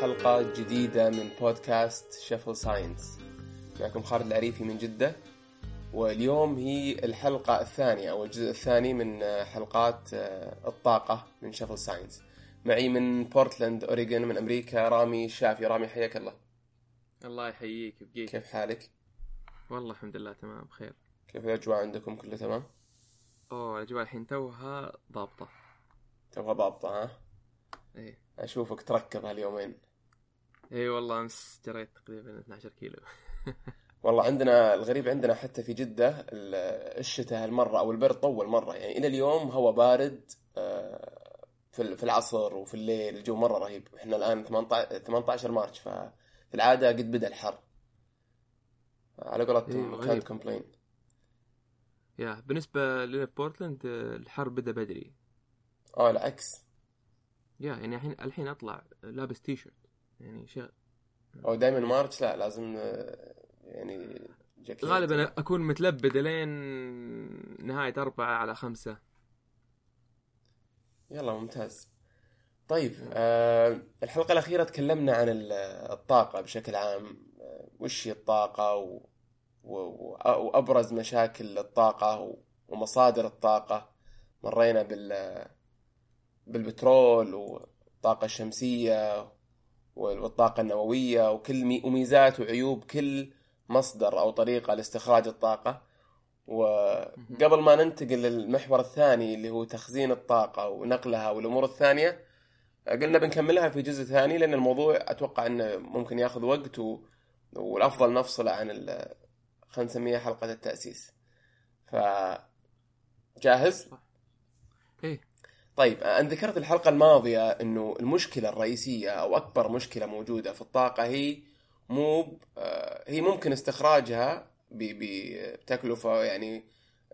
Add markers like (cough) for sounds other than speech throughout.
حلقة جديدة من بودكاست شفل ساينس معكم خالد العريفي من جدة واليوم هي الحلقة الثانية أو الجزء الثاني من حلقات الطاقة من شفل ساينس معي من بورتلاند أوريغون من أمريكا رامي الشافي رامي حياك الله. الله يحييك يبقيك كيف حالك؟ والله الحمد لله تمام بخير. كيف الأجواء عندكم؟ كله تمام؟ أوه الأجواء الحين توها ضابطة. تبغى ضابطة ها؟ إيه. أشوفك تركض هاليومين. إيه والله أمس جريت تقريبا 12 كيلو. (laughs) والله عندنا الغريب عندنا حتى في جدة ال- الشتاء هالمرة أو البرد طول مرة. يعني إلى اليوم هو بارد آه، في ال- في العصر وفي الليل الجو مرة رهيب. إحنا الآن 18 18 مارس ففي العادة قد بدأ الحر. على قولتهم can't complain. yeah بالنسبة لنا في بورتلاند الحر بدأ بدري. آه العكس. yeah يعني الحين الحين أطلع لابس تي شيرت يعني شيء. أو دائما مارس لا لازم آه، يعني جاكيت. غالبا أكون متلبد لين نهاية أربعة على خمسة. يلا ممتاز. طيب آه الحلقة الأخيرة تكلمنا عن ال- الطاقة بشكل عام. آه وش هي الطاقة؟ و... و... و- وأبرز مشاكل الطاقة و... ومصادر الطاقة. مرينا بال بالبترول والطاقة الشمسية والطاقة النووية وكل مي... وميزات وعيوب كل مصدر أو طريقة لاستخراج الطاقة. وقبل ما ننتقل للمحور الثاني اللي هو تخزين الطاقة ونقلها والأمور الثانية قلنا بنكملها في جزء ثاني لأن الموضوع أتوقع أنه ممكن ياخذ وقت و... والأفضل نفصله عن ال... خلينا نسميها حلقة التأسيس. ف جاهز؟ طيب أنا ذكرت الحلقة الماضية أنه المشكلة الرئيسية أو أكبر مشكلة موجودة في الطاقة هي مو آه، هي ممكن استخراجها بتكلفة يعني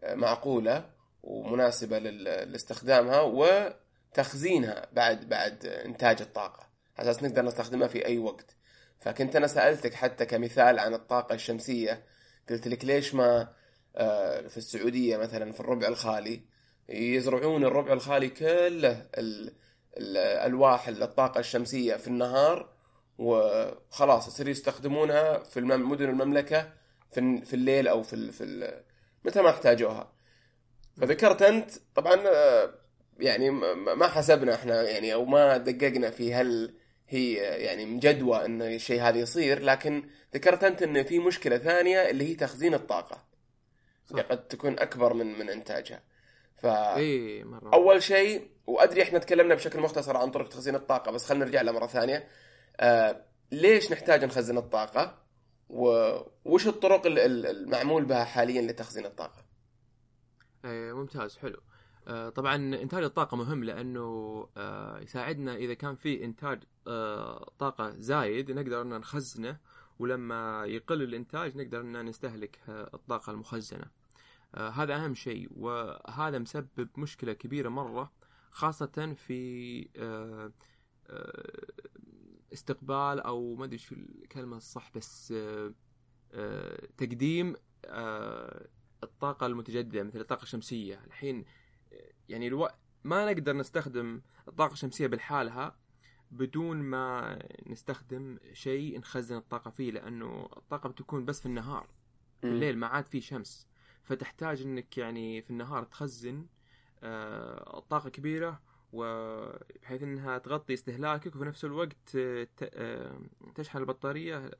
آه، معقولة ومناسبة لاستخدامها وتخزينها بعد بعد إنتاج الطاقة على أساس نقدر نستخدمها في أي وقت. فكنت أنا سألتك حتى كمثال عن الطاقة الشمسية قلت لك ليش ما آه، في السعودية مثلا في الربع الخالي يزرعون الربع الخالي كله ال- ال- الألواح الطاقة الشمسية في النهار وخلاص يصير يستخدمونها في مدن المملكة في الليل أو في في متى ما احتاجوها. فذكرت أنت طبعا آه، يعني ما حسبنا إحنا يعني أو ما دققنا في هل هي يعني مجدوى أن الشيء هذا يصير لكن ذكرت أنت أن في مشكلة ثانية اللي هي تخزين الطاقة. صح. قد تكون أكبر من من إنتاجها. ف إيه مرة. أول شيء وأدري إحنا تكلمنا بشكل مختصر عن طرق تخزين الطاقة بس خلينا نرجع لها مرة ثانية. آه ليش نحتاج نخزن الطاقة؟ وش الطرق ال- ال- المعمول بها حاليا لتخزين الطاقة؟ إيه ممتاز حلو. آه، طبعا إنتاج الطاقة مهم لأنه آه، يساعدنا إذا كان في إنتاج آه، طاقة زايد نقدر إن نخزنه ولما يقل الإنتاج نقدر إن نستهلك الطاقة المخزنة. آه، هذا أهم شيء وهذا مسبب مشكلة كبيرة مرة خاصة في آه، آه، استقبال أو ما أدري شو الكلمة الصح بس آه، آه، تقديم آه، الطاقة المتجددة مثل الطاقة الشمسية. الحين يعني ألو... ما نقدر نستخدم الطاقة الشمسية بالحالها بدون ما نستخدم شيء نخزن الطاقة فيه لأنه الطاقة بتكون بس في النهار. في الليل ما عاد في شمس. فتحتاج إنك يعني في النهار تخزن آه، طاقة كبيرة وبحيث إنها تغطي استهلاكك وفي نفس الوقت آه، تشحن البطارية آه،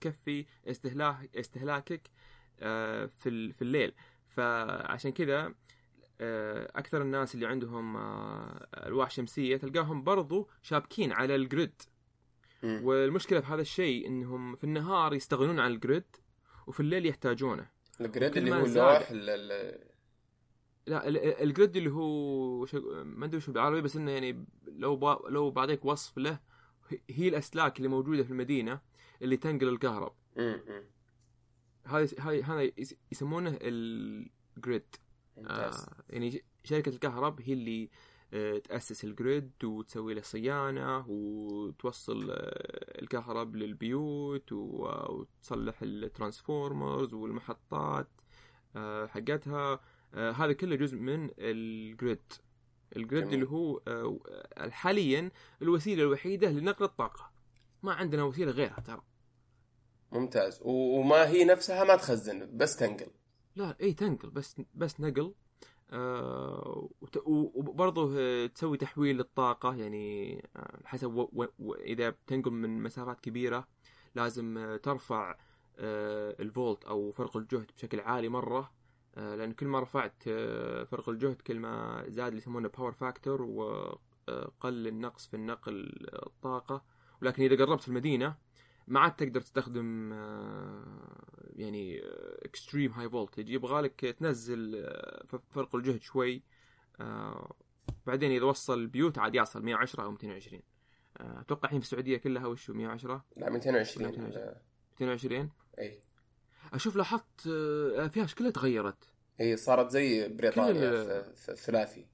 تكفي استهلاك استهلاكك في في الليل. فعشان كذا أكثر الناس اللي عندهم ألواح شمسية تلقاهم برضو شابكين على ال grid. والمشكلة في هذا الشيء إنهم في النهار يستغنون عن ال grid وفي الليل يحتاجونه. ال grid اللي هو اللوح ال- ال- لا ال- ال- ال grid اللي هو شو ما أدري شو بالعربي بس إنه يعني لو با لو بعطيك وصف له هي- الأسلاك اللي موجودة في المدينة اللي تنقل الكهرب. مم، مم. هذا هذا هذا يس- يسمونه ال grid آه يعني ش- شركة الكهرب هي اللي آه تأسس ال grid وتسوي له صيانة وتوصل آه الكهرب للبيوت وتصلح ال transformers والمحطات آه حقتها. آه هذا كله جزء من ال grid. الجريد. اللي هو آه، حاليا الوسيلة الوحيدة لنقل الطاقة. ما عندنا وسيلة غيرها ترى. ممتاز. وما هي نفسها ما تخزن بس تنقل. لا إي تنقل بس بس نقل. آه وبرضه آه، تسوي تحويل للطاقة يعني آه، حسب و و إذا بتنقل من مسافات كبيرة لازم ترفع الفولت أو فرق الجهد بشكل عالي مرة لأن كل ما رفعت فرق الجهد كل ما زاد اللي يسمونه power factor وقل النقص في النقل الطاقة. ولكن إذا قربت المدينة ما عاد تقدر تستخدم آه، يعني extreme high voltage يبغى لك تنزل آه، فرق الجهد شوي آه، بعدين إذا وصل البيوت عاد يصل 110 أو 220 آه، أتوقع الحين في السعودية كلها وش هو 110 لا 220 220. آه، 220 إي. أشوف لاحظت فيها كلها تغيرت. هي صارت زي بريطانيا الثلاثي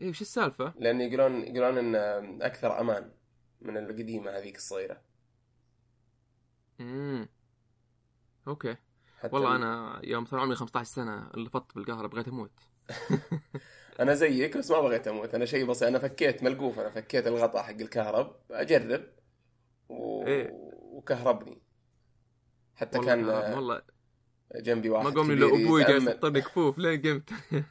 إيه وش السالفة؟ لأن يقولون يقولون إن أكثر أمان من القديمة هذيك الصغيرة. امم okay حتى والله ال- أنا يوم صار عمري 15 سنة فطت بالكهرب بغيت أموت (laughs) أنا زيك بس ما بغيت أموت أنا شيء بسيط أنا فكيت ملقوف أنا فكيت الغطاء حق الكهرب أجرب و... إيه. وكهربني حتى والله كان والله جنبي واحد ما كبير إلا أبوي جالس يتأمل. يحط لي كفوف لين قمت (laughs)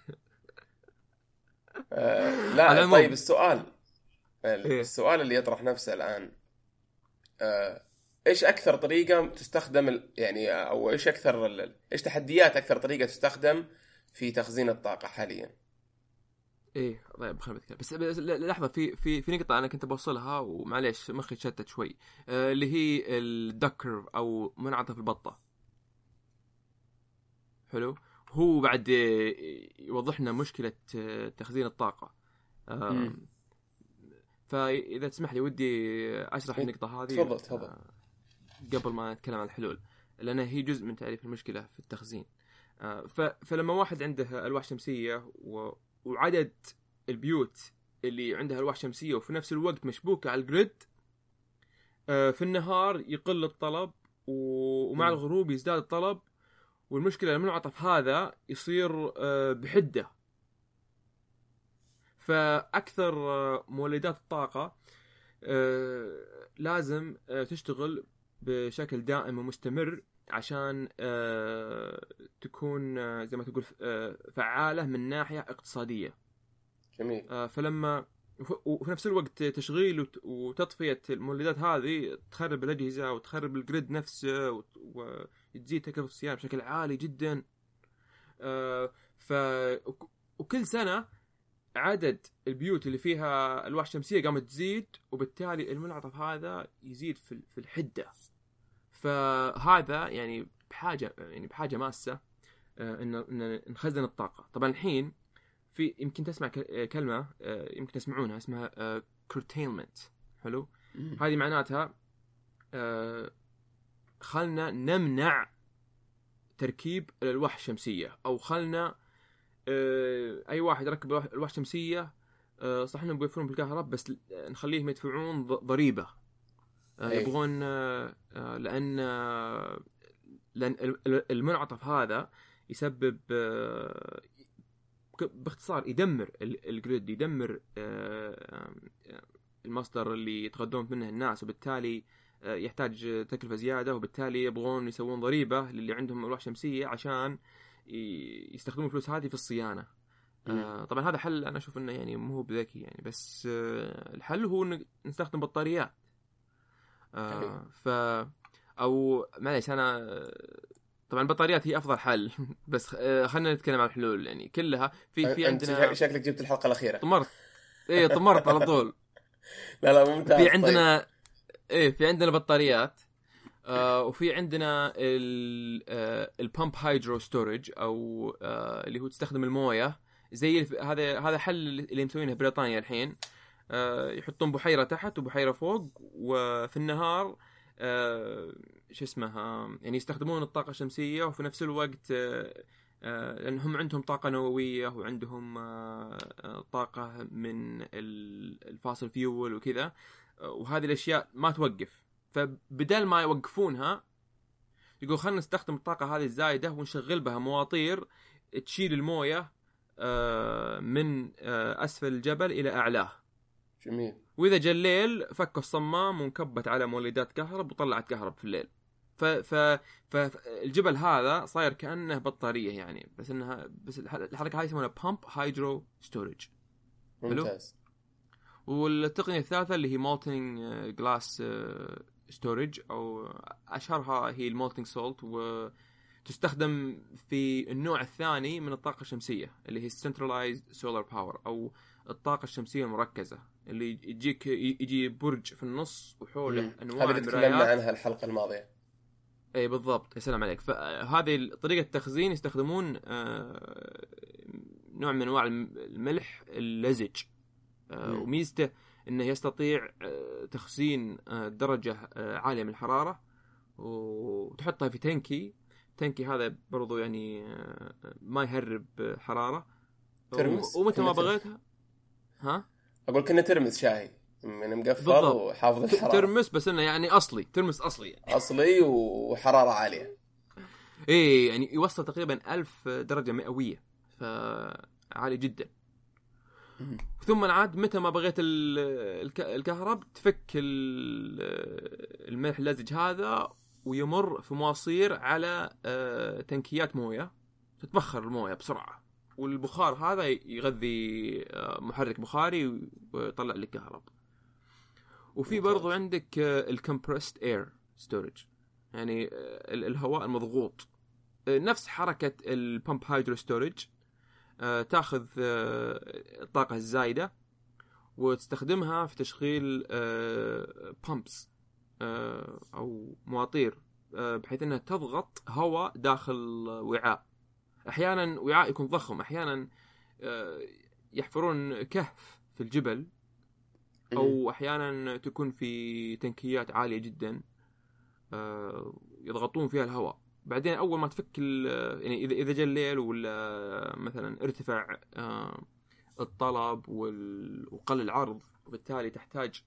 آه لا. طيب السؤال إيه. السؤال اللي يطرح نفسه الآن آه إيش أكثر طريقة تستخدم يعني أو إيش أكثر إيش تحديات أكثر طريقة تستخدم في تخزين الطاقة حاليا؟ إيه طيب خلينا نتكلم بس, لحظة في في في نقطة أنا كنت بوصلها ومعليش مخي تشتت شوي. آه اللي هي الدكر أو منعطف البطة. حلو؟ هو بعد آه، يوضح لنا مشكلة آه، تخزين الطاقة. آه. فإذا تسمح لي ودي أشرح النقطة هذه. تفضل، تفضل. قبل ما نتكلم عن الحلول لانها هي جزء من تعريف المشكلة في التخزين آه، فلما واحد عنده ألواح شمسية و... وعدد البيوت اللي عندها ألواح شمسية وفي نفس الوقت مشبوكة على الجريد آه، في النهار يقل الطلب و- ومع. الغروب يزداد الطلب والمشكلة المنعطف هذا يصير آه، بحدة فأكثر مولدات الطاقة لازم تشتغل بشكل دائم ومستمر عشان آه، تكون آه، زي ما تقول آه، فعالة من ناحية اقتصادية. جميل. فلما وف- وفي نفس الوقت تشغيل وت- وتطفية المولدات هذه تخرب الأجهزة وتخرب الجريد نفسه وت- وتزيد تكلفة الصيانه بشكل عالي جدا. ف وك- وكل سنة عدد البيوت اللي فيها الواح شمسيه قامت تزيد وبالتالي المنعطف هذا يزيد في الحدة. فهذا يعني بحاجة يعني بحاجة ماسة آه، ان نخزن الطاقة. طبعا الحين في يمكن تسمع ك- كلمة آه، يمكن تسمعونها اسمها curtailment. حلو. هذه معناتها آه، خلنا نمنع تركيب الألواح الشمسية أو خلنا آه، أي واحد يركب الواح- الواح شمسيه آه، صح إنهم بيوفرون بالكهرباء بس نخليهم يدفعون ضريبة. آه، أي. يبغون آه، آه، لأن لأن ال- ال- المنعطف هذا يسبب باختصار يدمر ال- الجريد يدمر المصدر اللي يتغذون منه الناس وبالتالي يحتاج تكلفة زيادة وبالتالي يبغون يسوون ضريبة للي عندهم الواح شمسية عشان يستخدمون الفلوس هذه في الصيانة آه، طبعا هذا حل أنا أشوف إنه يعني مو بذكي يعني بس آه، الحل هو نستخدم بطاريات. آه، ف أو معليش أنا طبعا البطاريات هي أفضل حل (laughs) بس آه، خلينا نتكلم عن الحلول يعني. كلها في في عندنا شكلك جبت الحلقة الأخيرة. طمرت. إيه طمرت على طول. (laughs) لا لا ممتاز. في طيب. عندنا إيه في عندنا بطاريات آه وفي عندنا ال- آه ال pumped hydro storage أو آه اللي هو تستخدم الموية. زي هذا هذا حل اللي مسوينه بريطانيا الحين. آه يحطون بحيرة تحت وبحيرة فوق وفي النهار آه شو اسمه آه، يعني يستخدمون الطاقة الشمسية وفي نفس الوقت آه آه، لأن هم عندهم طاقة نووية وعندهم آه، آه، طاقة من ال- الفاصل فيول وكذا آه، وهذه الأشياء ما توقف. فبدل ما يوقفونها يقول خلينا نستخدم الطاقة هذه الزايدة ونشغل بها مواطير تشيل الموية آه، من آه، أسفل الجبل إلى أعلاه. جميل. وإذا جاء الليل فكوا الصمام وانكبت على مولدات كهرب وطلعت كهرب في الليل. ف ف فالجبل هذا صاير كأنه بطارية يعني بس انها بس الح- الحركة هاي يسمونها pumped hydro storage حلو. ممتاز. والتقنية الثالثة اللي هي molten glass storage أو أشهرها هي ال molten salt وتستخدم في النوع الثاني من الطاقة الشمسية اللي هي centralized solar power أو الطاقة الشمسية المركزة. اللي يجيك يجي برج في النص وحوله مم. أنواع هذه اللي تكلمنا عنها الحلقة الماضية إي بالضبط يا سلام عليك فهذه طريقة التخزين يستخدمون آه، نوع من أنواع الم- الملح اللزج آه،. وميزته إنه يستطيع آه، تخزين درجة عالية من الحرارة وتحطها في تنكي تنكي هذا برضو يعني ما يهرب حرارة ترمس. ومتى ما. بغيتها ها أقول كنا ترمس شاي من مقفل بالضبط. وحافظ الحرارة ترمس بس إنه يعني أصلي ترمس أصلي يعني. أصلي وحرارة عالية إيه يعني يوصل تقريبا ألف درجة مئوية فعالي جدا. ثم عاد متى ما بغيت ال- الك- الكهرب تفك ال- الملح اللزج هذا ويمر في مواسير على آه، تنكيات موية تتبخر الموية بسرعة والبخار هذا يغذي آه، محرك بخاري ويطلع لك كهرب. وفي. برضو عندك ال compressed air storage يعني آه، ال- الهواء المضغوط. آه، نفس حركة ال pumped hydro storage تاخذ الطاقة الزايدة وتستخدمها في تشغيل pumps أو مواطير بحيث أنها تضغط هواء داخل وعاء. أحيانا وعاء يكون ضخم أحيانا آه، يحفرون كهف في الجبل أو أحيانا تكون في تنكيات عالية جدا آه، يضغطون فيها الهواء. بعدين أول ما تفك يعني إذا إذا جاء الليل ولا مثلا ارتفع آه، الطلب وقل العرض وبالتالي تحتاج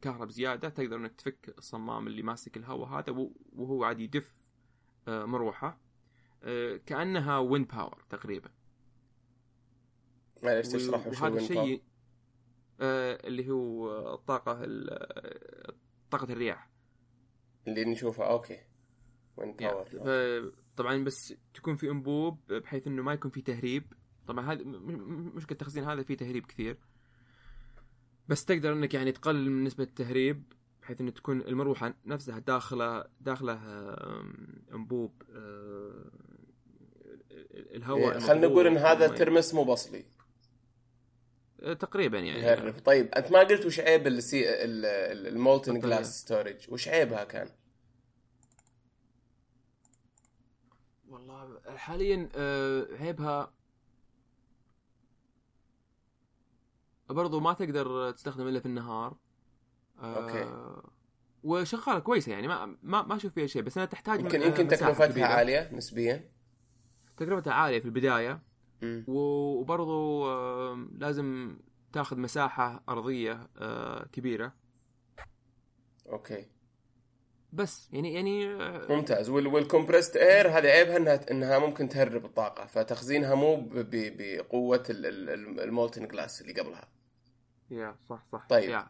كهرب زيادة تقدر إنك تفك الصمام اللي ماسك الهواء هذا وهو عادي يدف مروحة. آه، كأنها wind power تقريبا. معليش تشرح وش power؟ الشيء آه، اللي هو الطاقة ال- طاقة الرياح. اللي نشوفه okay. wind. power طبعا بس تكون في أنبوب بحيث إنه ما يكون في تهريب. طبعا هذا مشكلة التخزين هذا فيه تهريب كثير. بس تقدر إنك يعني تقلل من نسبة التهريب. بحيث إنه تكون المروحة نفسها داخلة داخلة أنبوب آه، الهواء إيه، خلينا نقول إن هذا. ترمس مو بصلي آه، تقريبا يعني يهرب طيب أنت ما قلت وش عيب ال سي molten. glass storage وش عيبها كان؟ والله حاليا آه، عيبها برضو ما تقدر تستخدم إلا في النهار آه، okay. وشغالة كويسة يعني ما ما ما أشوف فيها شيء بس انها تحتاج يمكن آه، يمكن مساحة تكلفتها كبيرة. عالية نسبيا تكلفتها عالية في البداية. و- وبرضو آه، لازم تاخذ مساحة أرضية آه، كبيرة okay بس يعني يعني آه، ممتاز وال وال compressed air هذه عيبها انها إنها ممكن تهرب الطاقة فتخزينها مو بقوة ال molten glass اللي قبلها يا صح صح طيب. يا.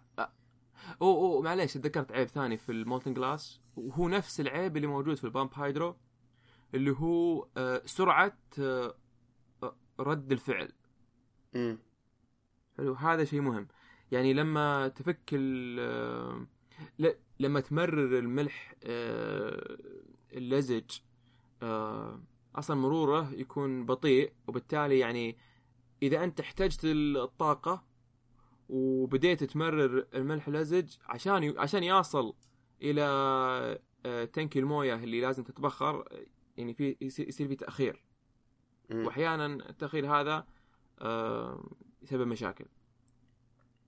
أو أو معليش تذكرت عيب ثاني في ال molten glass. وهو نفس العيب اللي موجود في ال pump hydro اللي هو آه، سرعة آه، آه، رد الفعل. امم حلو هذا شيء مهم. يعني لما تفك ال لما تمرر الملح اللزج أصلا مرورة يكون بطيء وبالتالي يعني إذا أنت احتجت الطاقة وبديت تمرر الملح اللزج عشان. عشان يصل إلى آه، تنكي الموية اللي لازم تتبخر يعني في يصير في تأخير وأحيانا التأخير هذا آه، يسبب مشاكل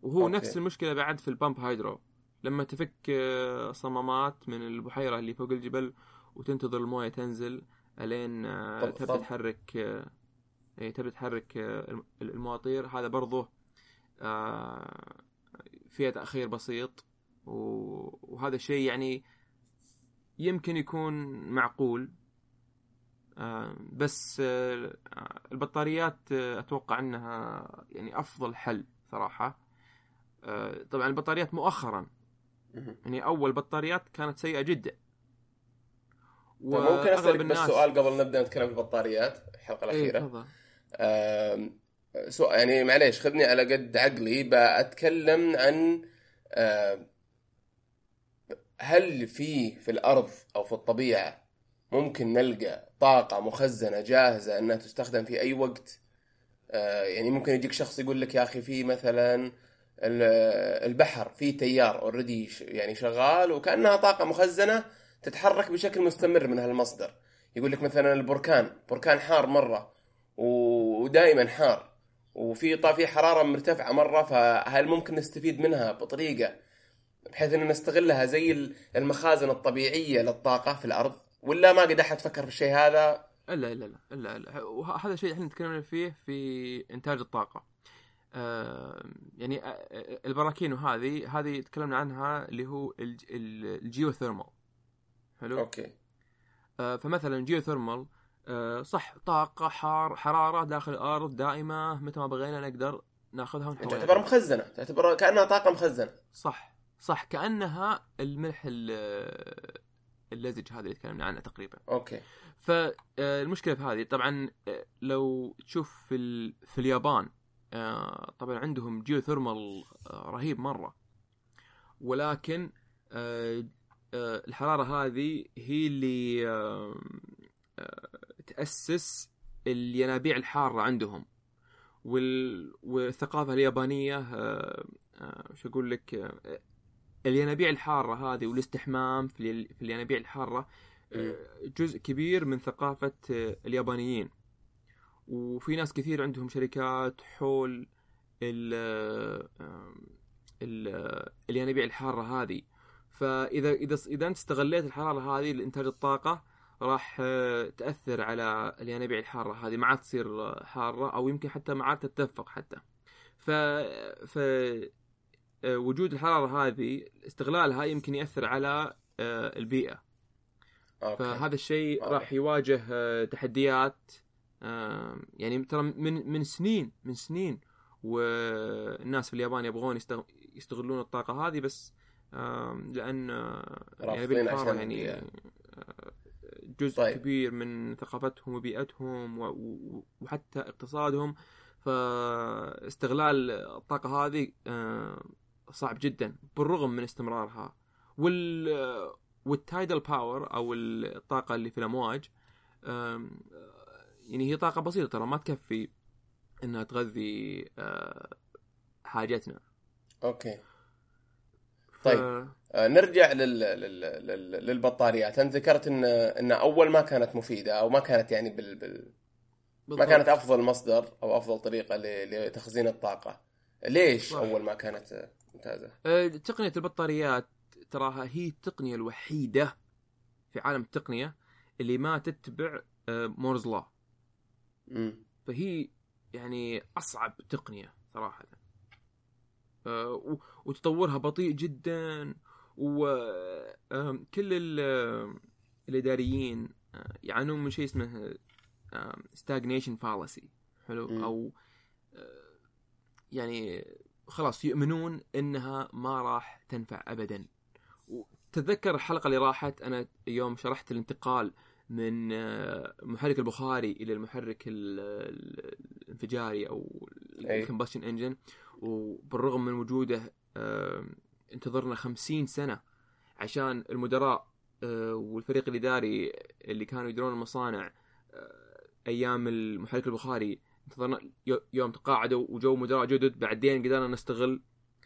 وهو okay. نفس المشكلة بعد في ال pump hydro لما تفك آه، صمامات من البحيرة اللي فوق الجبل وتنتظر الموية تنزل ألين طب- تبدأ. تحرك إيه، تبدأ تحرك الم- المواطير هذا برضه فيها تأخير بسيط. و- وهذا الشيء يعني يمكن يكون معقول. آه، بس آه، البطاريات آه، أتوقع أنها يعني أفضل حل صراحة. آه، طبعا البطاريات مؤخرا. يعني أول بطاريات كانت سيئة جدا. طيب ممكن أسألك بس سؤال قبل نبدأ نتكلم في البطاريات الحلقة إيه، الأخيرة؟ تفضل. سؤال يعني معليش خذني على قد عقلي بتكلم عن آم، هل في في الأرض أو في الطبيعة ممكن نلقى طاقة مخزنة جاهزة أنها تستخدم في أي وقت؟ آه، يعني ممكن يجيك شخص يقول لك يا أخي في مثلا ال- البحر في تيار اوريدي يعني شغال وكأنها طاقة مخزنة تتحرك بشكل مستمر من هالمصدر. يقول لك مثلا البركان بركان حار مرة و- ودائما حار. وفي في حرارة مرتفعة مرة فهل ممكن نستفيد منها بطريقة بحيث ان نستغلها زي ال- المخازن الطبيعية للطاقة في الأرض؟ ولا ما قد أحد فكر في الشيء هذا؟ الا الا لا الا الا وهذا الشيء إحنا تكلمنا فيه في إنتاج الطاقة. آه يعني آه، البراكين وهذه هذه تكلمنا عنها اللي هو الج- ال- الجيوثيرمال. حلو؟ okay. آه فمثلا ال geothermal آه صح طاقة حار حرارة داخل الأرض دائمة متى ما بغينا نقدر ناخذها ونحولها. تعتبر مخزنة تعتبر كأنها طاقة مخزنة. صح صح كأنها الملح ال- اللزج هذا اللي تكلمنا عنه تقريبا. okay. فالمشكلة في هذه طبعا آه، لو تشوف في ال... في اليابان آه، طبعا عندهم geothermal آه، رهيب مرة. ولكن آه، آه، الحرارة هذه هي اللي تأسس الينابيع الحارة عندهم. وال... والثقافة اليابانية آه، آه، شو أقول لك آه، الينابيع الحارة هذه والاستحمام في ال- في الينابيع الحارة مم. جزء كبير من ثقافة اليابانيين. وفي ناس كثير عندهم شركات حول ال ال الينابيع الحارة هذه. فإذا إذا إذا أنت استغليت الحرارة هذه لإنتاج الطاقة راح آه، تأثر على الينابيع الحارة. هذه ما عاد تصير آه، حارة أو يمكن حتى ما عاد تتدفق حتى. ف ف آه، وجود الحرارة هذه استغلالها يمكن يأثر على البيئة. أوكي. فهذا الشيء. راح يواجه تحديات يعني ترى من من سنين من سنين والناس في اليابان يبغون يستغ- يستغلون الطاقة هذه بس لأن آه، يعني عشان يعني جزء طيب. كبير من ثقافتهم وبيئتهم و- و- وحتى اقتصادهم فاستغلال الطاقة هذه آه، صعب جدا بالرغم من استمرارها وال وال tidal power أو الطاقة اللي في الأمواج يعني هي طاقة بسيطة ترى ما تكفي إنها تغذي آه، حاجتنا أوكي. طيب. آه، نرجع لل... لل... لل... للبطاريات. انت ذكرت ان إن أول ما كانت مفيدة أو ما كانت يعني بال... بال... ما بالضبط. كانت أفضل مصدر أو أفضل طريقة ل... لتخزين الطاقة. ليش صح. أول ما كانت ممتازة؟ آه، تقنية البطاريات تراها هي التقنية الوحيدة في عالم التقنية اللي ما تتبع آه، Moore's law. فهي يعني أصعب تقنية صراحة. وتطورها بطيء جدا. وكل الإداريين آه، يعانون من شيء اسمه stagnation fallacy حلو؟ مم. أو آه، يعني خلاص يؤمنون إنها ما راح تنفع ابدا. وتتذكر الحلقة اللي راحت؟ أنا يوم شرحت الانتقال من آه، محرك البخاري إلى المحرك ال- ال- الانفجاري أو. الكمبشن انجن وبالرغم من وجوده انتظرنا خمسين سنة عشان المدراء آه، والفريق الإداري اللي كانوا يديرون المصانع آه، أيام المحرك البخاري. انتظرنا يو- يوم تقاعدوا وجو مدراء جدد بعدين قدرنا نستغل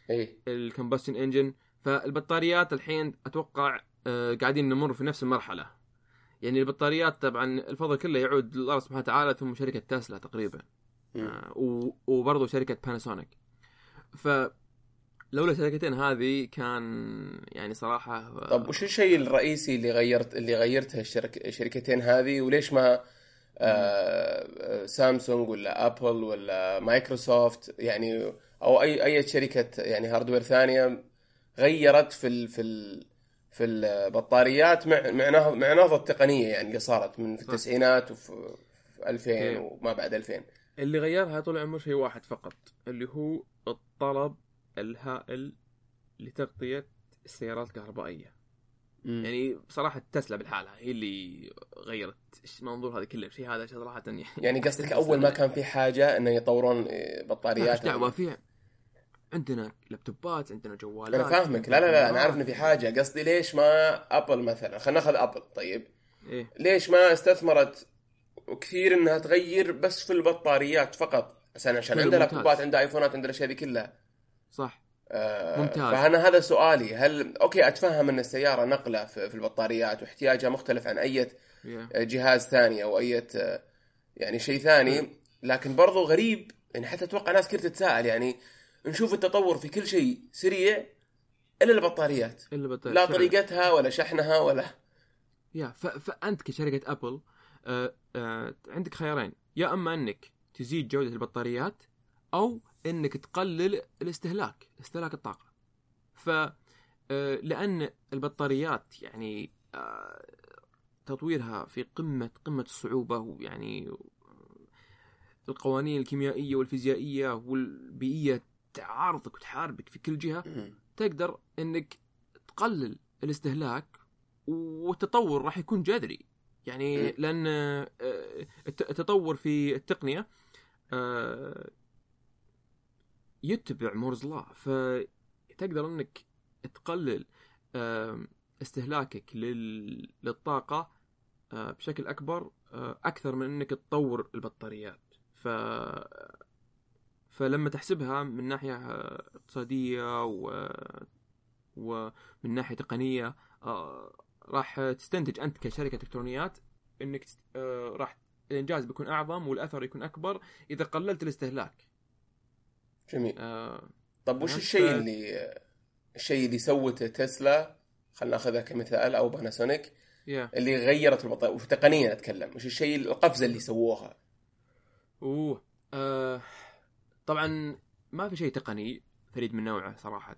إي. ال combustion engine. فالبطاريات الحين أتوقع آه، قاعدين نمر في نفس المرحلة. يعني البطاريات طبعا الفضل كله يعود لله سبحانه وتعالى ثم شركة تسلا تقريبا. وبرضه شركة باناسونيك ف لولا الشركتين هذه كان يعني صراحة آه، طب وش الشيء الرئيسي اللي غيرت اللي غيرتها الشرك... الشركتين هذه وليش ما آه سامسونج ولا Apple ولا مايكروسوفت يعني أو اي أي شركة يعني هاردوير ثانية غيرت في ال... في ال... في البطاريات مع مع نهض- مع نهضة التقنية يعني اللي صارت من في. التسعينات وفي في 2000 إيه. وما بعد 2000 اللي غيرها طول العمر شيء واحد فقط اللي هو الطلب الهائل لتغطية السيارات الكهربائية. مم. يعني بصراحة تسلا بالحالة هي اللي غيرت المنظور هذا كله. الشيء هذا صراحة يعني. يعني قصدك (laughs) أول ما كان في حاجة إنه يطورون إيه، بطاريات إيش دعوة في عندنا لابتوبات عندنا جوالات أنا فاهمك. لا لا لا أنا عارف ان في حاجة. قصدي ليش ما Apple مثلا؟ خلينا نأخذ Apple طيب. إيه. ليش ما استثمرت كثير إنها تغير بس في البطاريات فقط؟ عشان عشان عندها. لابتوبات عندها آيفونات عندها الأشياء دي كلها. صح آه، ممتاز. فأنا هذا سؤالي هل okay أتفهم أن السيارة نقلة في البطاريات واحتياجها مختلف عن أي يا. جهاز ثاني أو أي يعني شيء ثاني لكن برضو غريب يعني حتى أتوقع ناس كثير تتساءل يعني نشوف التطور في كل شيء سريع إلا البطاريات إلا بطارية لا. طريقتها ولا شحنها ولا يا. فأنت كشركة أبل آه آه عندك خيارين يا أما أنك تزيد جودة البطاريات أو إنك تقلل الاستهلاك استهلاك الطاقة. ف آه لأن البطاريات يعني آه تطويرها في قمة قمة الصعوبة ويعني آه، القوانين الكيميائية والفيزيائية والبيئية تعارضك وتحاربك في كل جهة تقدر إنك تقلل الاستهلاك والتطور راح يكون جذري. يعني. لأن الت- التطور في التقنية يتبع مورز لا فتقدر إنك تقلل استهلاكك لل- للطاقة بشكل أكبر أكثر من إنك تطور البطاريات. ف فلما تحسبها من ناحية اقتصادية و ومن ناحية تقنية راح تستنتج أنت كشركة إلكترونيات إنك راح الإنجاز بيكون أعظم والأثر يكون أكبر إذا قللت الاستهلاك. جميل. آه، طب وش؟ الشيء اللي الشيء اللي سوته تسلا خلينا ناخذها كمثال أو باناسونيك يا اللي غيرت البطارية وفي تقنيا أتكلم. وش الشيء القفزة اللي سووها؟ أوه. آه، طبعا ما في شيء تقني فريد من نوعه صراحة.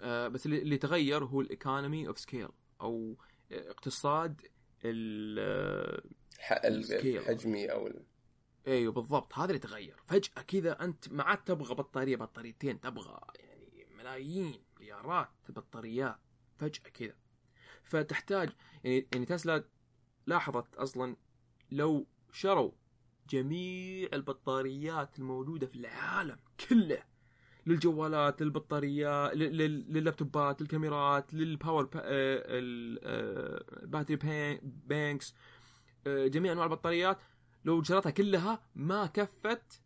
آه، بس اللي اللي تغير هو ال economy of scale أو اقتصاد ال. الحجمي أو ال... أيوه بالضبط. هذا اللي تغير. فجأة كذا أنت ما عاد تبغى بطارية بطاريتين تبغى يعني ملايين مليارات البطاريات فجأة كذا. فتحتاج يعني يعني تسلا لاحظت أصلا لو شروا جميع البطاريات الموجودة في العالم كله. للجوالات للبطاريات لل- لل- لللابتوبات للكاميرات للباور با... ال- ال battery ban- banks جميع أنواع البطاريات. لو شريتها كلها ما كفت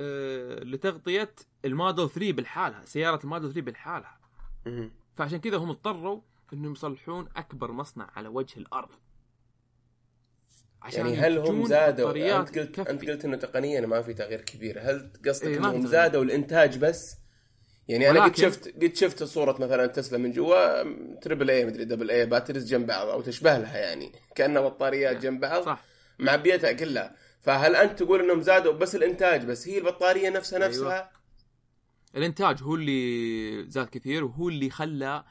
آه، لتغطية الموديل 3 بالحالها سيارة الموديل 3 بالحالها مهم. فعشان كذا هم اضطروا إنهم يصلحون أكبر مصنع على وجه الأرض. عشان يعني هل هم زادوا؟ أنت قلت تكفي. انت قلت إنه تقنيا ما في تغيير كبير. هل قصدك إيه، إنهم. زادوا الإنتاج بس؟ يعني أنا قد شفت قد شفت صورة مثلا تسلا من جوا triple A مدري double A batteries جنب بعض أو تشبه لها يعني. كأنها بطاريات جنب بعض. صح. معبيتها كلها. فهل أنت تقول إنهم زادوا بس الإنتاج بس هي البطارية نفسها أيوة. نفسها؟ الإنتاج هو اللي زاد كثير وهو اللي خلى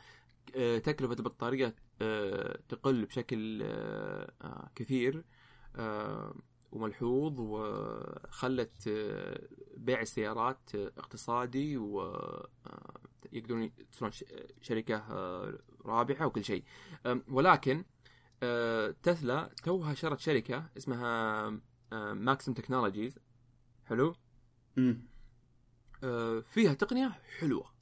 آه، تكلفة البطارية آه، تقل بشكل آه، كثير وملحوظ وخلت بيع السيارات اقتصادي ويقدرون يصيرون ش- شركة آه، رابحة وكل شيء. ولكن تسلا توها شرت شركة اسمها ماكسيم تكنولوجيز حلو؟ امم آه، فيها تقنية حلوة.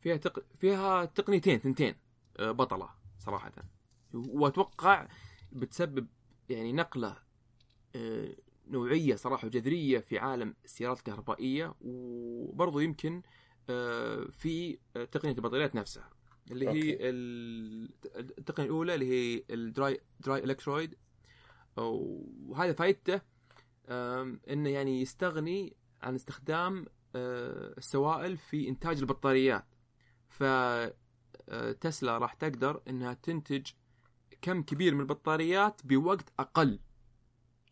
فيها تق... فيها تقنيتين ثنتين آه، بطلة صراحة. وأتوقع بتسبب يعني نقلة آه، نوعية صراحة وجذرية في عالم السيارات الكهربائية وبرضو يمكن آه، في آه، تقنية البطاريات نفسها. اللي هي okay. التقنية الأولى اللي هي ال dry dry electrode وهذا فائدته إنه يعني يستغني عن استخدام آه، السوائل في إنتاج البطاريات. ف آه، تسلا راح تقدر إنها تنتج كم كبير من البطاريات بوقت أقل.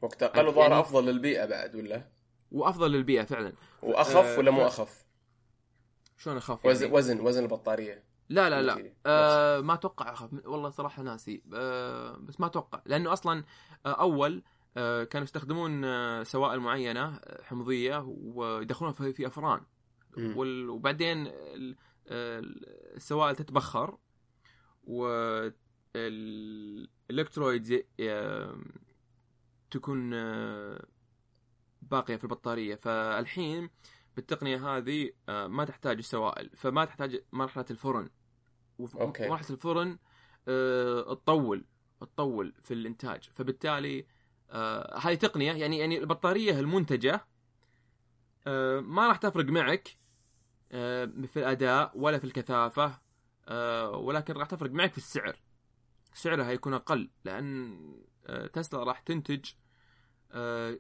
وقت أقل يعني- أفضل للبيئة بعد ولا؟ وأفضل للبيئة فعلا. وأخف آه، ولا مو أخف؟ شلون اخاف وزن يعني؟ وزن وزن البطارية. لا لا لا. آه ما أتوقع اخاف والله صراحة ناسي. آه بس ما أتوقع لأنه أصلا آه أول آه كانوا يستخدمون آه سوائل معينة آه، حمضية ويدخلونها في, في أفران. وال- وبعدين ال- آه، السوائل تتبخر والالكترويد تكون آه، باقية في البطارية. فالحين بالتقنية هذه ما تحتاج السوائل. فما تحتاج مرحلة الفرن. مرحله الفرن آه، تطول تطول في الإنتاج. فبالتالي آه، هذه تقنية يعني يعني البطارية المنتجة آه، ما راح تفرق معك آه، في الأداء ولا في الكثافة آه، ولكن راح تفرق معك في السعر. سعرها هيكون أقل لأن آه، تسلا راح تنتج آه،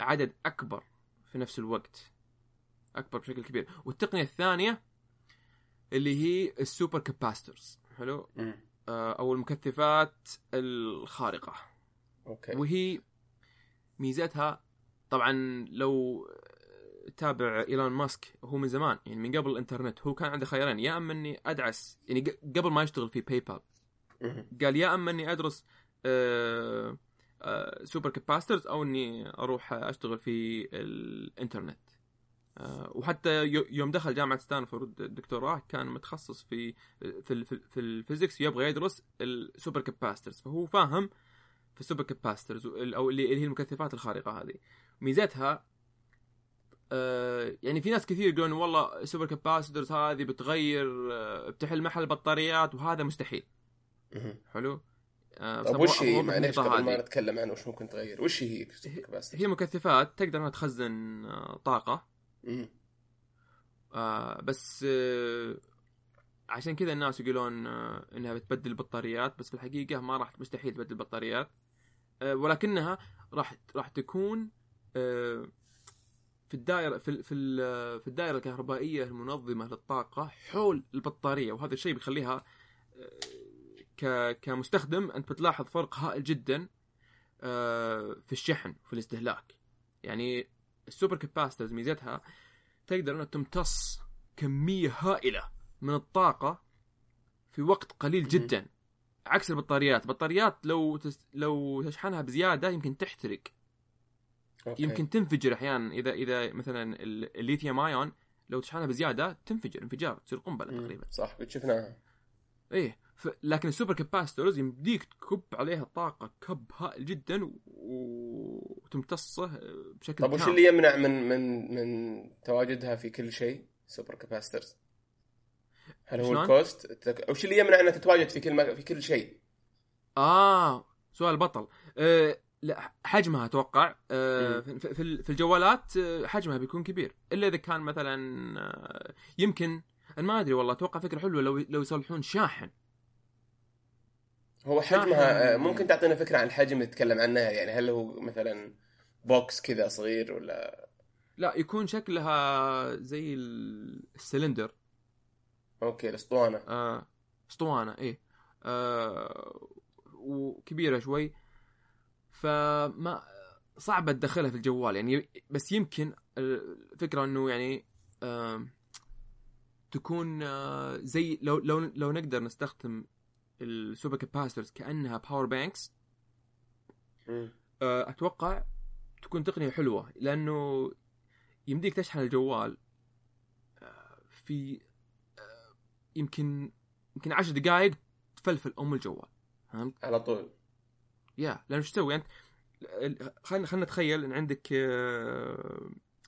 عدد أكبر في نفس الوقت أكبر بشكل كبير. والتقنية الثانية اللي هي ال super capacitors. حلو. آه، أو المكثفات الخارقة. Okay. وهي ميزتها طبعا لو تابع إيلون ماسك هو من زمان يعني من قبل الإنترنت هو كان عنده خيارين يا أما إني أدعس يعني قبل ما يشتغل في PayPal. قال يا أما إني أدرس آه، آه، super capacitors أو إني أروح أشتغل في الإنترنت. وحتى يو- يوم دخل جامعة ستانفورد الدكتوراه كان متخصص في في في ال physics ويبغى يدرس ال super capacitors فهو فاهم في ال super capacitors أو اللي هي المكثفات الخارقة هذه ميزتها آه، يعني في ناس كثير يقولون والله ال super capacitors هذه بتغير آه، بتحل محل البطاريات وهذا مستحيل. حلو آه، طب فأبغى- وش هي معليش قبل ما. نتكلم عنه وش ممكن تغير وش هي هي مكثفات تقدر إنها تخزن آه، طاقة. آه بس آه عشان كذا الناس يقولون آه إنها بتبدل البطاريات بس في الحقيقة ما راح مستحيل تبدل البطاريات. آه ولكنها راح راح تكون آه في الدائرة في في في الدائرة الكهربائية المنظمة للطاقة حول البطارية وهذا الشيء بيخليها آه، كمستخدم أنت بتلاحظ فرق هائل جدا آه، في الشحن في الاستهلاك. يعني ال super capacitors ميزتها تقدر انها تمتص كمية هائلة من الطاقة في وقت قليل. جدا. عكس البطاريات. البطاريات لو تس... لو تشحنها بزيادة يمكن تحترق. okay. يمكن تنفجر أحيانا. إذا إذا مثلا ال- ال lithium ion لو تشحنها بزيادة تنفجر انفجار تصير قنبلة. تقريبا. صح شفناها إيه. ف... لكن ال super capacitors يمديك تكب عليها طاقة كب هائل جدا و... وتمتصه بشكل طب وش. اللي يمنع من من من تواجدها في كل شيء super capacitors هل هو؟ ال cost. وش اللي يمنع انها تتواجد في كل ما... في كل شيء آه سؤال بطل أه لا حجمها أتوقع أه. في, في, الجوالات آه، حجمها بيكون كبير إلا إذا كان مثلا آه، يمكن أنا ما أدري والله أتوقع فكرة حلوة لو لو يصلحون شاحن هو. حجمها آه، ممكن تعطينا فكرة عن الحجم اللي تتكلم عنها؟ يعني هل هو مثلا box كذا صغير ولا؟ لا يكون شكلها زي ال- ال cylinder. okay الأسطوانة. آه أسطوانة إيه. آه وكبيرة شوي. فما صعبه تدخلها في الجوال يعني بس يمكن الفكرة إنه يعني آه تكون آه زي لو لو لو نقدر نستخدم ال super capacitors كانها power banks. آه، أتوقع تكون تقنية حلوة لأنه يمديك تشحن الجوال آه، في آه، يمكن يمكن عشر دقائق تفلل أم الجوال فهمت؟ على طول يا لأن إيش تسوي أنت؟ خلينا خلينا نتخيل إن عندك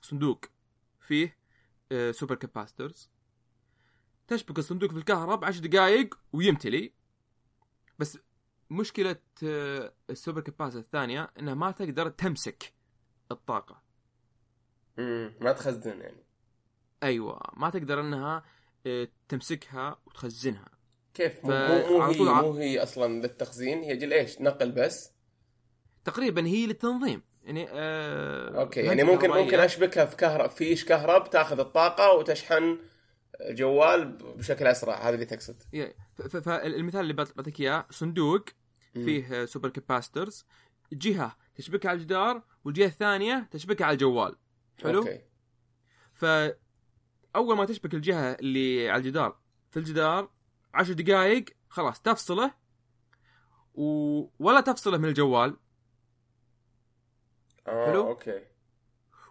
صندوق فيه super capacitors تشبك الصندوق في الكهرب عشر دقائق ويمتلي بس مشكلة آه، ال super capacitor الثانية إنها ما تقدر تمسك الطاقة. مم. ما تخزن يعني. أيوه ما تقدر إنها آه، تمسكها وتخزنها. كيف؟ مو, ف- مو, مو هي طول مو هي أصلا للتخزين هي جل إيش؟ نقل بس. تقريبا هي للتنظيم. يعني آه okay يعني ممكن ممكن أشبكها في كهرب فيش كهرب تأخذ الطاقة وتشحن جوال بشكل أسرع هذا اللي تقصد ف- فالمثال اللي بعط- بعطيك إياه صندوق. فيه آه، super capacitors جهة تشبكها على الجدار والجهة الثانية تشبكها على الجوال حلو؟ okay ف أول ما تشبك الجهة اللي على الجدار في الجدار عشر دقائق خلاص تفصله و... ولا تفصله من الجوال آه حلو؟ okay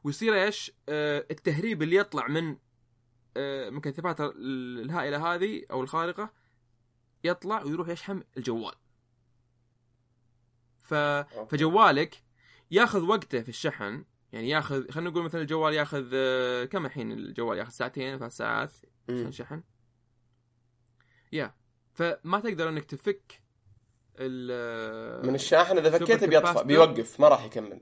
ويصير إيش؟ آه التهريب اللي يطلع من آه مكثفات ال- الهائلة هذه أو الخارقة يطلع ويروح يشحم الجوال. ف... فجوالك ياخذ وقته في الشحن. يعني ياخذ خلينا نقول مثلا الجوال ياخذ آه، كم الحين الجوال ياخذ؟ ساعتين ثلاث ساعات. عشان شحن يا. فما تقدر إنك تفك ال من الشاحن إذا فكيته بيطفى. بيوقف ما راح يكمل.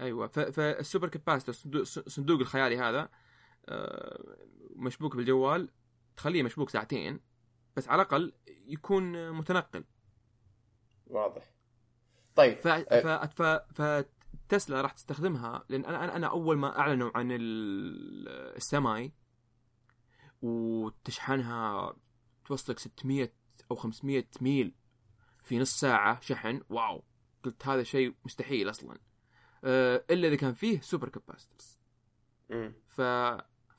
أيوه. فال super capacitor الصندوق الصندوق الخيالي هذا آه، مشبوك بالجوال تخليه مشبوك ساعتين بس على الأقل يكون متنقل. واضح. طيب ف ف ف فتسلا راح تستخدمها لأن أنا أنا أول ما أعلنوا عن ال- السماي وتشحنها توصلك 600 أو 500 ميل في نص ساعة شحن wow قلت هذا شيء مستحيل أصلا. آه، إلا إذا كان فيه super capacitors مم. ف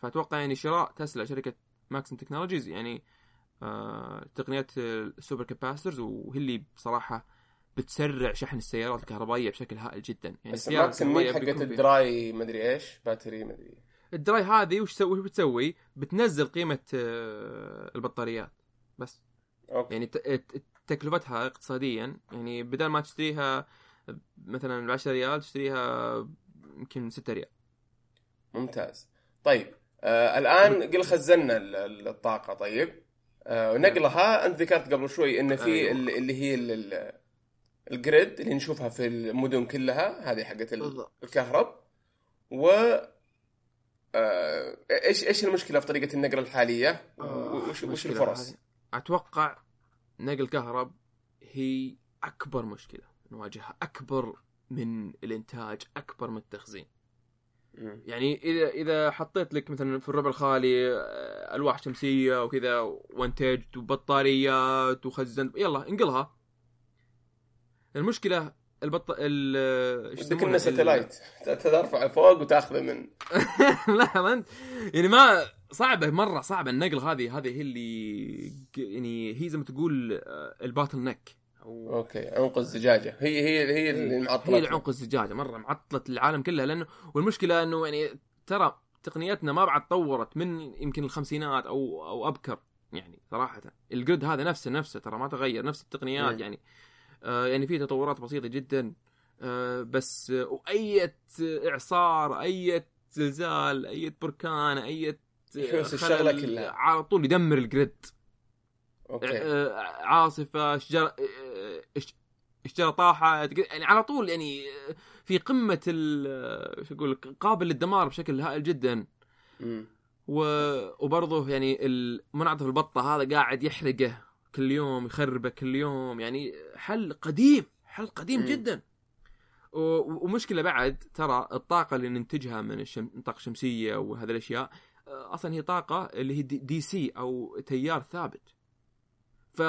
فأتوقع يعني شراء تسلا شركة Maxwell Technologies يعني آه تقنيات ال super capacitors وهي اللي بصراحة بتسرع شحن السيارات الكهربائية بشكل هائل جدا. يعني بس ماكسيم حقت ال dry مدري إيش؟ battery مدري. ال dry هذه وش تسوي؟ وش بتسوي؟ بتنزل قيمة آه، البطاريات. بس. okay. يعني تكلفتها اقتصاديا يعني بدل ما تشتريها مثلا ب 10 ريال تشتريها يمكن 6 ريال. ممتاز. طيب. آه الآن قل خزنا ال- ال- الطاقة طيب آه نقلها أنت ذكرت قبل شوي إن في أيوة. ال- اللي هي ال- ال- ال grid اللي نشوفها في المدن كلها هذه حقت. الكهرب و آه إيش إيش المشكلة في طريقة النقل الحالية وش وش مشكلة الفرص هذه. أتوقع نقل كهرب هي أكبر مشكلة نواجهها أكبر من الإنتاج أكبر من التخزين. يعني إذا إذا حطيت لك مثلا في الربع الخالي آه، ألواح شمسية وكذا وانتجت وبطاريات وخزنت يلا انقلها. المشكلة البط ال إيش ال- satellite. ترفعه فوق وتاخذه من. (laughs) لا ما انت يعني ما صعبة مرة صعبة النقل هذه. هذه هي اللي يعني هي زي ما تقول آه، ال bottleneck أو okay عنق الزجاجة. هي هي هي اللي معطله هي العنق الزجاجة. مرة معطلت العالم كله لأنه والمشكلة إنه يعني ترى تقنيتنا ما بعد تطورت من يمكن الخمسينات أو أو أبكر يعني صراحة. ال grid هذا نفسه نفسه ترى ما تغير نفس التقنيات مم. يعني. آه يعني في تطورات بسيطة جدا. آه بس آه واية إعصار اية زلزال اية بركان الشغلة خلل، كلها. على طول يدمر ال grid. okay آه، عاصفة شجره آه، شجره طاحت يعني على طول يعني آه، في قمة ال شو أقول قابل للدمار بشكل هائل جدا مم. و- وبرضه يعني المنعطف البطة هذا قاعد يحرقه كل يوم يخربه كل يوم يعني حل قديم حل قديم مم. جدا و- ومشكلة بعد ترى الطاقة اللي ننتجها من الشم... الطاقه الشمسيه وهذه الأشياء أصلا هي طاقة اللي هي D, DC أو تيار ثابت ف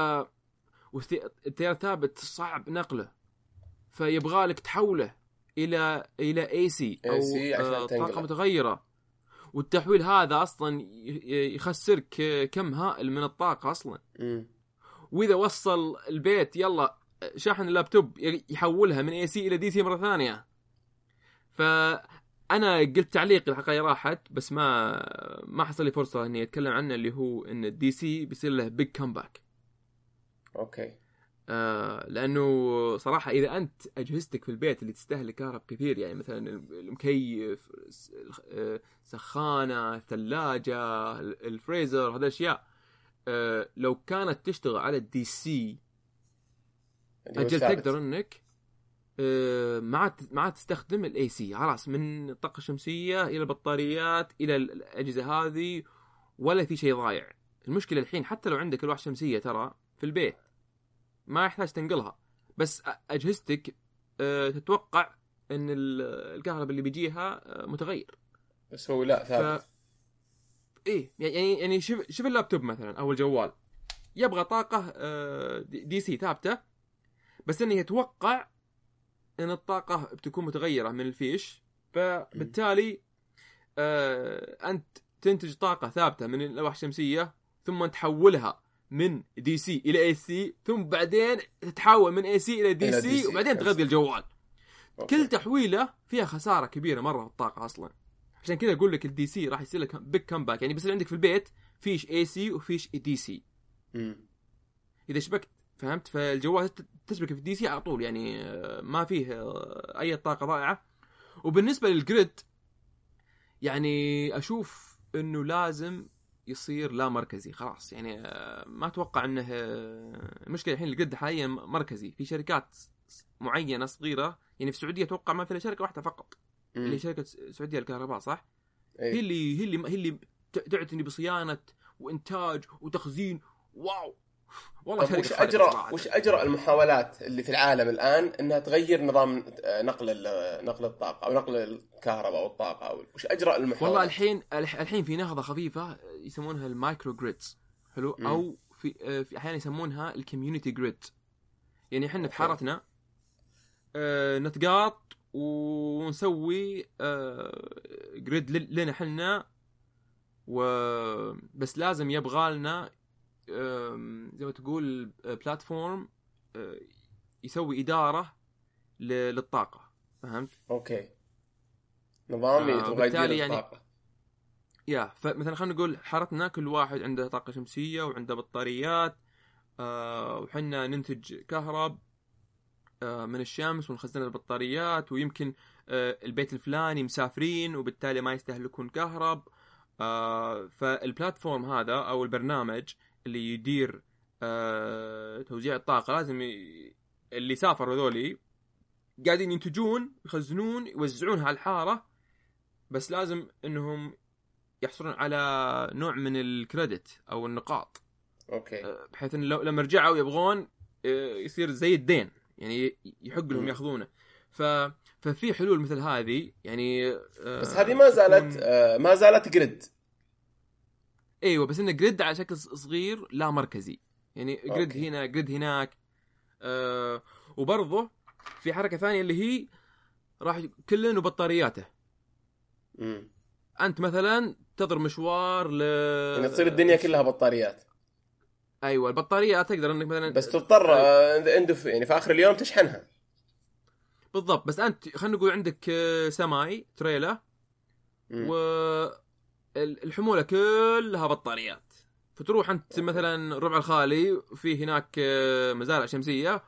والث- التيار الثابت صعب نقله. فيبغى لك تحوله إلى إلى AC أو AC عشان آه،. طاقة متغيرة. والتحويل هذا أصلا يخسرك كم هائل من الطاقة أصلا. مم. وإذا وصل البيت يلا شاحن اللابتوب يحولها من AC إلى DC مرة ثانية. فأنا قلت تعليق اللي راحت بس ما ما حصل لي فرصة إني أتكلم عنه اللي هو إن ال DC بيصير له big comeback okay. آه لأنه صراحة إذا أنت أجهزتك في البيت اللي تستهلك كهرب كثير يعني مثلا المكيف آه، سخانة الثلاجة الفريزر هذه الأشياء آه لو كانت تشتغل على ال DC أجل. تقدر إنك آه، ما عاد ما عاد تستخدم ال AC خلاص من الطاقه الشمسيه إلى البطاريات إلى الأجهزة هذه ولا في شيء ضايع. المشكلة الحين حتى لو عندك الواح شمسية ترى في البيت ما يحتاج تنقلها. بس أجهزتك تتوقع إن ال- الكهرباء اللي بيجيها متغير. بس هو لا ثابت. إيه يعني يعني شوف شوف اللابتوب مثلا أو الجوال. يبغى طاقة DC ثابتة بس إنه يتوقع إن الطاقة بتكون متغيرة من الفيش فبالتالي أنت تنتج طاقة ثابتة من الالواح الشمسية ثم تحولها من DC إلى AC ثم بعدين تتحول من AC إلى D إلى C. وبعدين تغذي الجوال. okay. كل تحويلة فيها خسارة كبيرة مرة في الطاقة أصلا. عشان كذا أقول لك ال DC راح يصير لك big comeback يعني بيصير عندك في البيت فيش AC وفيش DC مم. إذا شبكت فهمت؟ فالجوال تشبك في ال DC على طول. يعني آه، ما فيه آه، أي طاقة ضائعه وبالنسبة لل grid يعني أشوف إنه لازم يصير لا مركزي خلاص يعني آه، ما أتوقع إنه آه، المشكلة الحين ال grid حاليا مركزي في شركات معينة صغيرة يعني في السعودية أتوقع ما في إلا شركة واحدة فقط اللي هي مم. شركه السعوديه للكهرباء صح؟ هي إيه. اللي هي اللي هي اللي تعتني بصيانة وإنتاج وتخزين واو والله وش أجرأ. وش أجرأ المحاولات اللي في العالم الآن إنها تغير نظام آه، نقل ال- نقل الطاقة أو نقل الكهرباء أو الطاقة أو وش أجرأ المحاولات؟ والله الحين الح- الحين في نهضة خفيفة يسمونها ال micro grids حلو مم. أو في آه، في أحيانا يسمونها ال community grid يعني إحنا في okay. حارتنا آه، نتقاطع ونسوي آه، grid لنا إحنا و بس لازم يبغى لنا زي ما تقول آه، platform آه، يسوي إدارة للطاقة. فهمت؟ okay. نظام آه، بالتالي يعني- يا فمثلا خلينا نقول حارتنا كل واحد عنده طاقة شمسية وعنده بطاريات آه وحنا ننتج كهرب آه من الشمس ونخزن البطاريات ويمكن آه البيت الفلاني مسافرين وبالتالي ما يستهلكون كهرب. آه فالبلاتفورم هذا أو البرنامج اللي يدير آه توزيع الطاقة. لازم ي... اللي سافروا ذولي قاعدين ينتجون يخزنون يوزعونها على الحارة بس لازم إنهم يحصلون على نوع من ال credit أو النقاط. okay. آه، بحيث إن لو لما رجعوا يبغون آه، يصير زي الدين. يعني يحق لهم. يأخذونه. ف ففي حلول مثل هذه. يعني آه، بس هذه ما زالت ما زالت grid أيوه بس انه grid على شكل صغير لا مركزي يعني grid okay. هنا grid هناك آه وبرضه في حركة ثانية اللي هي راح ي- كل وبطارياته مم. أنت مثلا تضرب مشوار ل يعني تصير الدنيا كلها بطاريات أيوه البطاريه تقدر إنك مثلا بس تضطر آه، عنده في- يعني في آخر اليوم تشحنها بالضبط بس أنت خلينا نقول عندك آه، سماي تريلا مم. والحموله كلها بطاريات. فتروح أنت. مثلا ربع الخالي في هناك آه، مزارع شمسية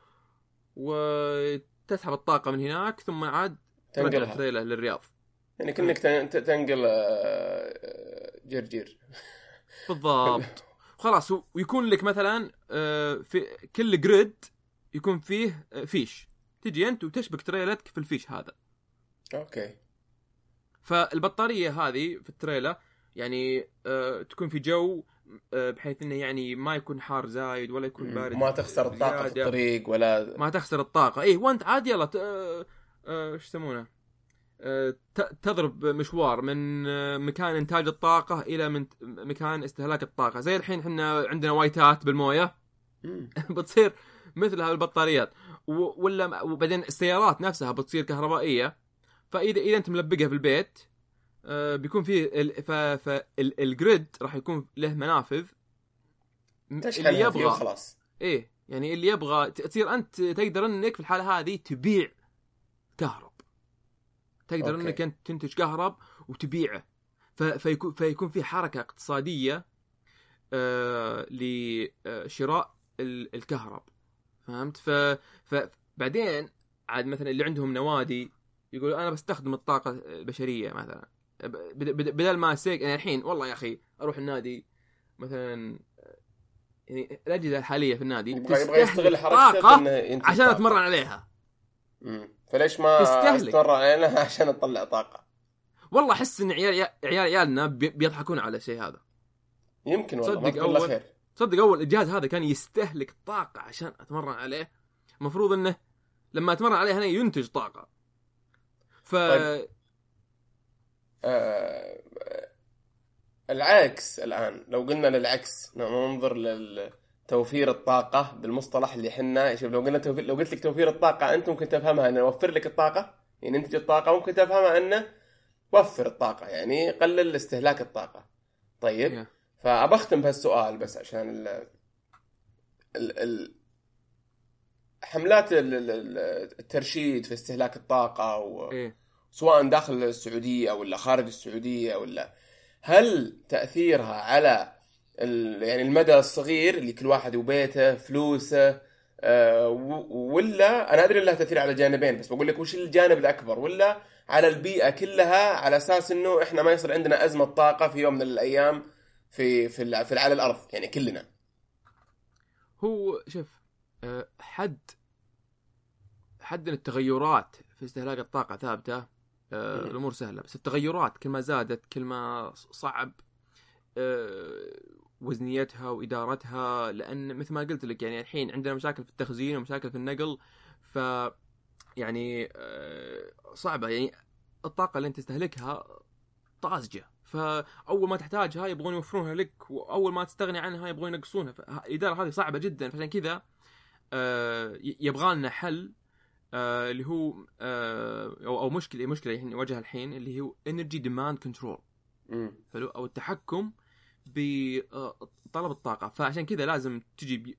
وتسحب الطاقة من هناك ثم عاد تنقلها. التريلا للرياض. يعني ت- تنقل آه، آه، جرجير. بالضبط. (laughs) خلاص ويكون لك مثلا في كل جراج يكون فيه فيش. تجي أنت وتشبك تريلتك في الفيش هذا. أوكي. فالبطارية هذه في التريلا يعني آه تكون في جو آه بحيث إنه يعني ما يكون حار زايد ولا يكون بارد ما تخسر الطاقة في. الطريق ولا ما تخسر الطاقة. إيه وأنت عاد يلا ت- آه، آه، إيش يسمونه؟ آه، تضرب مشوار من مكان إنتاج الطاقة إلى من مكان استهلاك الطاقة. زي الحين إحنا عندنا وايتات بالموية. (laughs) بتصير مثلها البطاريات ولا وبعدين السيارات نفسها بتصير كهربائية. فإذا إذا أنت ملبقها في البيت بيكون فيه ال- ف- فالجريد راح يكون له منافذ اللي يبغى. وخلاص إيه يعني اللي يبغى تصير أنت تقدر إنك في الحالة هذه تبيع كهرب. تقدر أوكي. إنك أنت تنتج كهرب وتبيعه. ف- فيكون فيكون في حركة اقتصادية آه لشراء ال- الكهرب. فهمت؟ ف فبعدين عاد مثلا اللي عندهم نوادي يقول أنا بستخدم الطاقة البشرية مثلا. بدل ما سيك يعني الحين والله يا أخي أروح النادي مثلا يعني الأجهزة الحالية في النادي يبغى يستغل طاقة عشان. أتمرن عليها. فليش ما تستهلك. أستمر علينا (laughs) عشان نطلع طاقة والله أحس إن عيال عيال عيالنا بي- بيضحكون على الشيء هذا يمكن والله صدق أول. خير تصدق أول الجهاز هذا كان يستهلك طاقة عشان أتمرن عليه المفروض إنه لما أتمرن عليه هنا ينتج طاقة ف طيب. آه، العكس الآن. لو قلنا للعكس ننظر لتوفير الطاقة بالمصطلح اللي إحنا شوف لو قلنا توفير لو قلت لك توفير الطاقة أنت ممكن تفهمها إنه نوفر لك الطاقة. يعني ننتج الطاقه ممكن تفهمها إنه وفر الطاقة يعني قلل استهلاك الطاقة. طيب إيه. فابختم بهالسؤال بس عشان ال ال ال حملات ال- ال- ال- الترشيد في استهلاك الطاقة و... إيه. سواء داخل السعودية ولا خارج السعودية ولا هل تأثيرها على. يعني المدى الصغير اللي كل واحد وبيته فلوسه و- ولا أنا أدري لها تأثير على جانبين بس بقول لك وش الجانب الأكبر ولا على البيئة كلها على أساس إنه إحنا ما يصير عندنا أزمة طاقة في يوم من الأيام في في في على الأرض يعني كلنا هو شوف آه، حد حد التغيرات في استهلاك الطاقة ثابتة آه، مم. الأمور سهلة بس التغيرات كل ما زادت كل ما صعب آه، وزنيتها وإدارتها لأن مثل ما قلت لك يعني الحين عندنا مشاكل في التخزين ومشاكل في النقل ف يعني آه، صعبة يعني الطاقة اللي أنت تستهلكها طازجة فأول ما تحتاجها يبغون يوفرونها لك وأول ما تستغني عنها يبغون ينقصونها فالإدارة هذه صعبة جدا فعشان كذا يبغى لنا حل آه، اللي هو آه، أو أو مشكله مشكلة يعني نواجهها الحين اللي هو energy demand control. حلو؟ أو التحكم بطلب الطاقة. فعشان كذا لازم تجي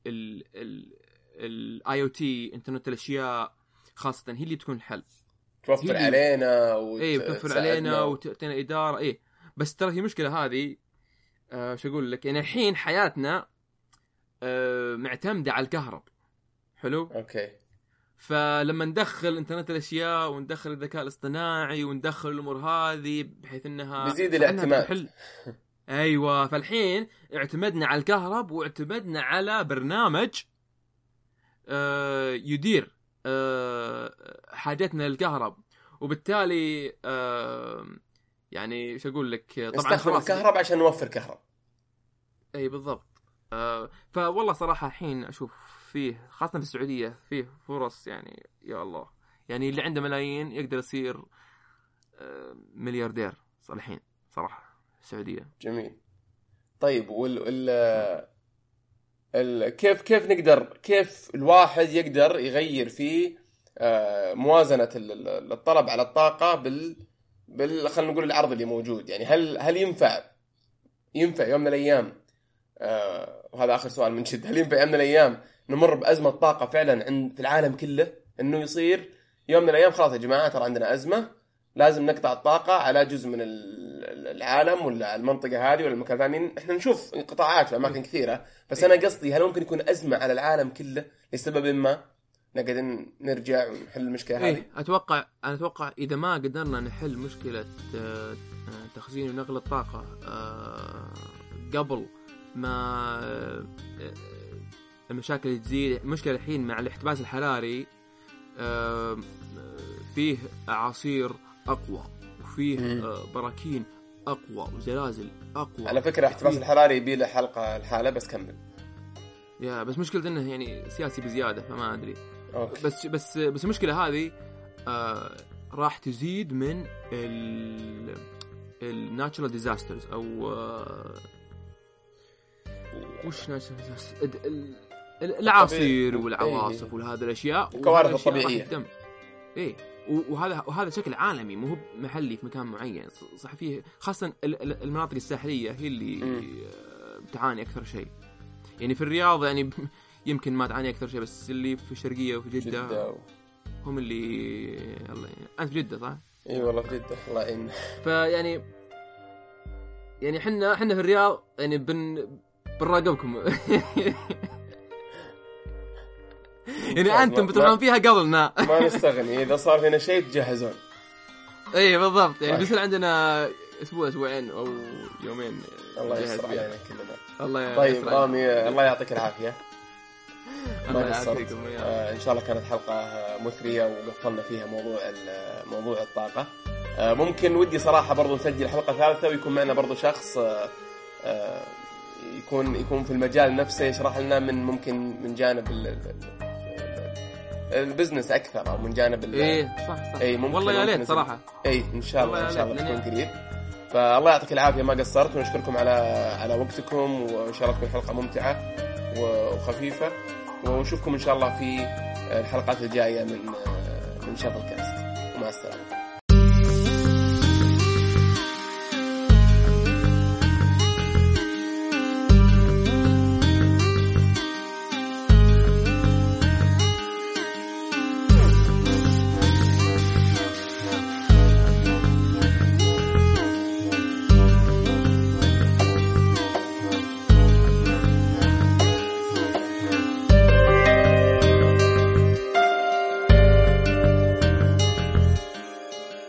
ال IoT انترنت الاشياء خاصة هي اللي تكون الحل. توفر علينا وت... بتوفر تساعدنا. علينا وتعطينا إدارة. إيه. بس ترى هي المشكلة هذه آه وش أقول لك؟ يعني الحين حياتنا آه معتمدة على الكهرب. حلو؟ أوكي. فلما ندخل انترنت الأشياء وندخل الذكاء الاصطناعي وندخل الأمور هذه بحيث إنها بيزيد الاعتماد. بتحل أيوه فالحين اعتمدنا على الكهرب واعتمدنا على برنامج آه، يدير آه، حاجتنا للكهرب. وبالتالي آه، يعني شو أقول لك طبعا نستخدم الكهرب عشان نوفر كهرب. أي بالضبط. آه فوالله صراحة الحين أشوف فيه خاصة في السعودية فيه فرص يعني يا الله. يعني اللي عنده ملايين يقدر يصير آه ملياردير صار الحين صراحة السعوديه جميل. طيب وال ال... كيف كيف نقدر كيف الواحد يقدر يغير في آه، موازنة ال- ال- الطلب على الطاقة بال بال خلينا نقول العرض اللي موجود؟ يعني هل هل ينفع؟ ينفع يوم من الأيام آه، وهذا آخر سؤال من جد هل ينفع يوم من الأيام نمر بأزمة طاقة فعلا عند في العالم كله؟ إنه يصير يوم من الأيام خلاص يا جماعة ترى عندنا أزمة. لازم نقطع الطاقة على جزء من ال- ال- العالم ولا المنطقة هذه ولا المكان الثاني إحنا نشوف انقطاعات في أماكن كثيرة بس أنا قصدي هل ممكن يكون أزمة على العالم كله لسبب ما؟ نقدر نرجع ونحل المشكلة هذه. إيه أتوقع أنا أتوقع إذا ما قدرنا نحل مشكلة آه، آه، تخزين ونقل الطاقة آه، قبل ما آه، آه، المشاكل تزيد المشكلة الحين مع الاحتباس الحراري فيه أعاصير أقوى وفيه مم. آه، براكين أقوى وزلازل أقوى على فكرة احتباس فيه- الحراري يبي له حلقة الحالة بس كمل يا بس مشكلة إنه يعني سياسي بزيادة فما أدري أوكي. بس بس بس المشكلة هذه آه راح تزيد من ال الناتشرال ديزاسترز أو آه وش الاعاصير. والعواصف إيه. والهذا الاشياء الكوارث وهذه الطبيعية. تدم. إيه وهذا وهذا بشكل عالمي مو هو محلي في مكان معين صح فيه خاصة ال- ال- المناطق الساحلية هي اللي مم. آه، بتعاني أكثر شيء يعني في الرياض يعني (laughs) يمكن ما تعاني أكثر شيء بس اللي في الشرقية وفي جدة, جدة و... هم اللي الله أنت في جدة صح؟ إي والله في جدة الله يعين فيعني يعني إحنا إحنا في الرياض يعني بن بنراقبكم (laughs) يعني أنتم بتروحون فيها قبلنا ما. نستغني إذا صار فينا شيء تجهزون. (laughs) اي بالضبط. يعني طيب. بيصير عندنا أسبوع أسبوعين أو يومين الله يستر. علينا كلنا. الله طيب رامي الله يعطيك العافية. (laughs) الله يعافيكم. آه إن شاء الله كانت حلقة مثرية وقفلنا فيها موضوع موضوع الطاقة. آه ممكن ودي صراحة برضو نسجل حلقة ثالثة ويكون معنا برضو شخص آه آه يكون يكون في المجال نفسه يشرح لنا من ممكن من جانب ال- ال- ال- البزنس أكثر أو من جانب ال- إيه صح صح. إيه، ممكن- والله يا ليت. صراحة. اي إن شاء الله إن شاء الله تكون قريب. فالله يعطيك العافية ما قصرت ونشكركم على على وقتكم وإن شاء الله تكون حلقة ممتعة وخفيفة ونشوفكم إن شاء الله في الحلقات الجاية من من شافل كاست. ومع السلامة.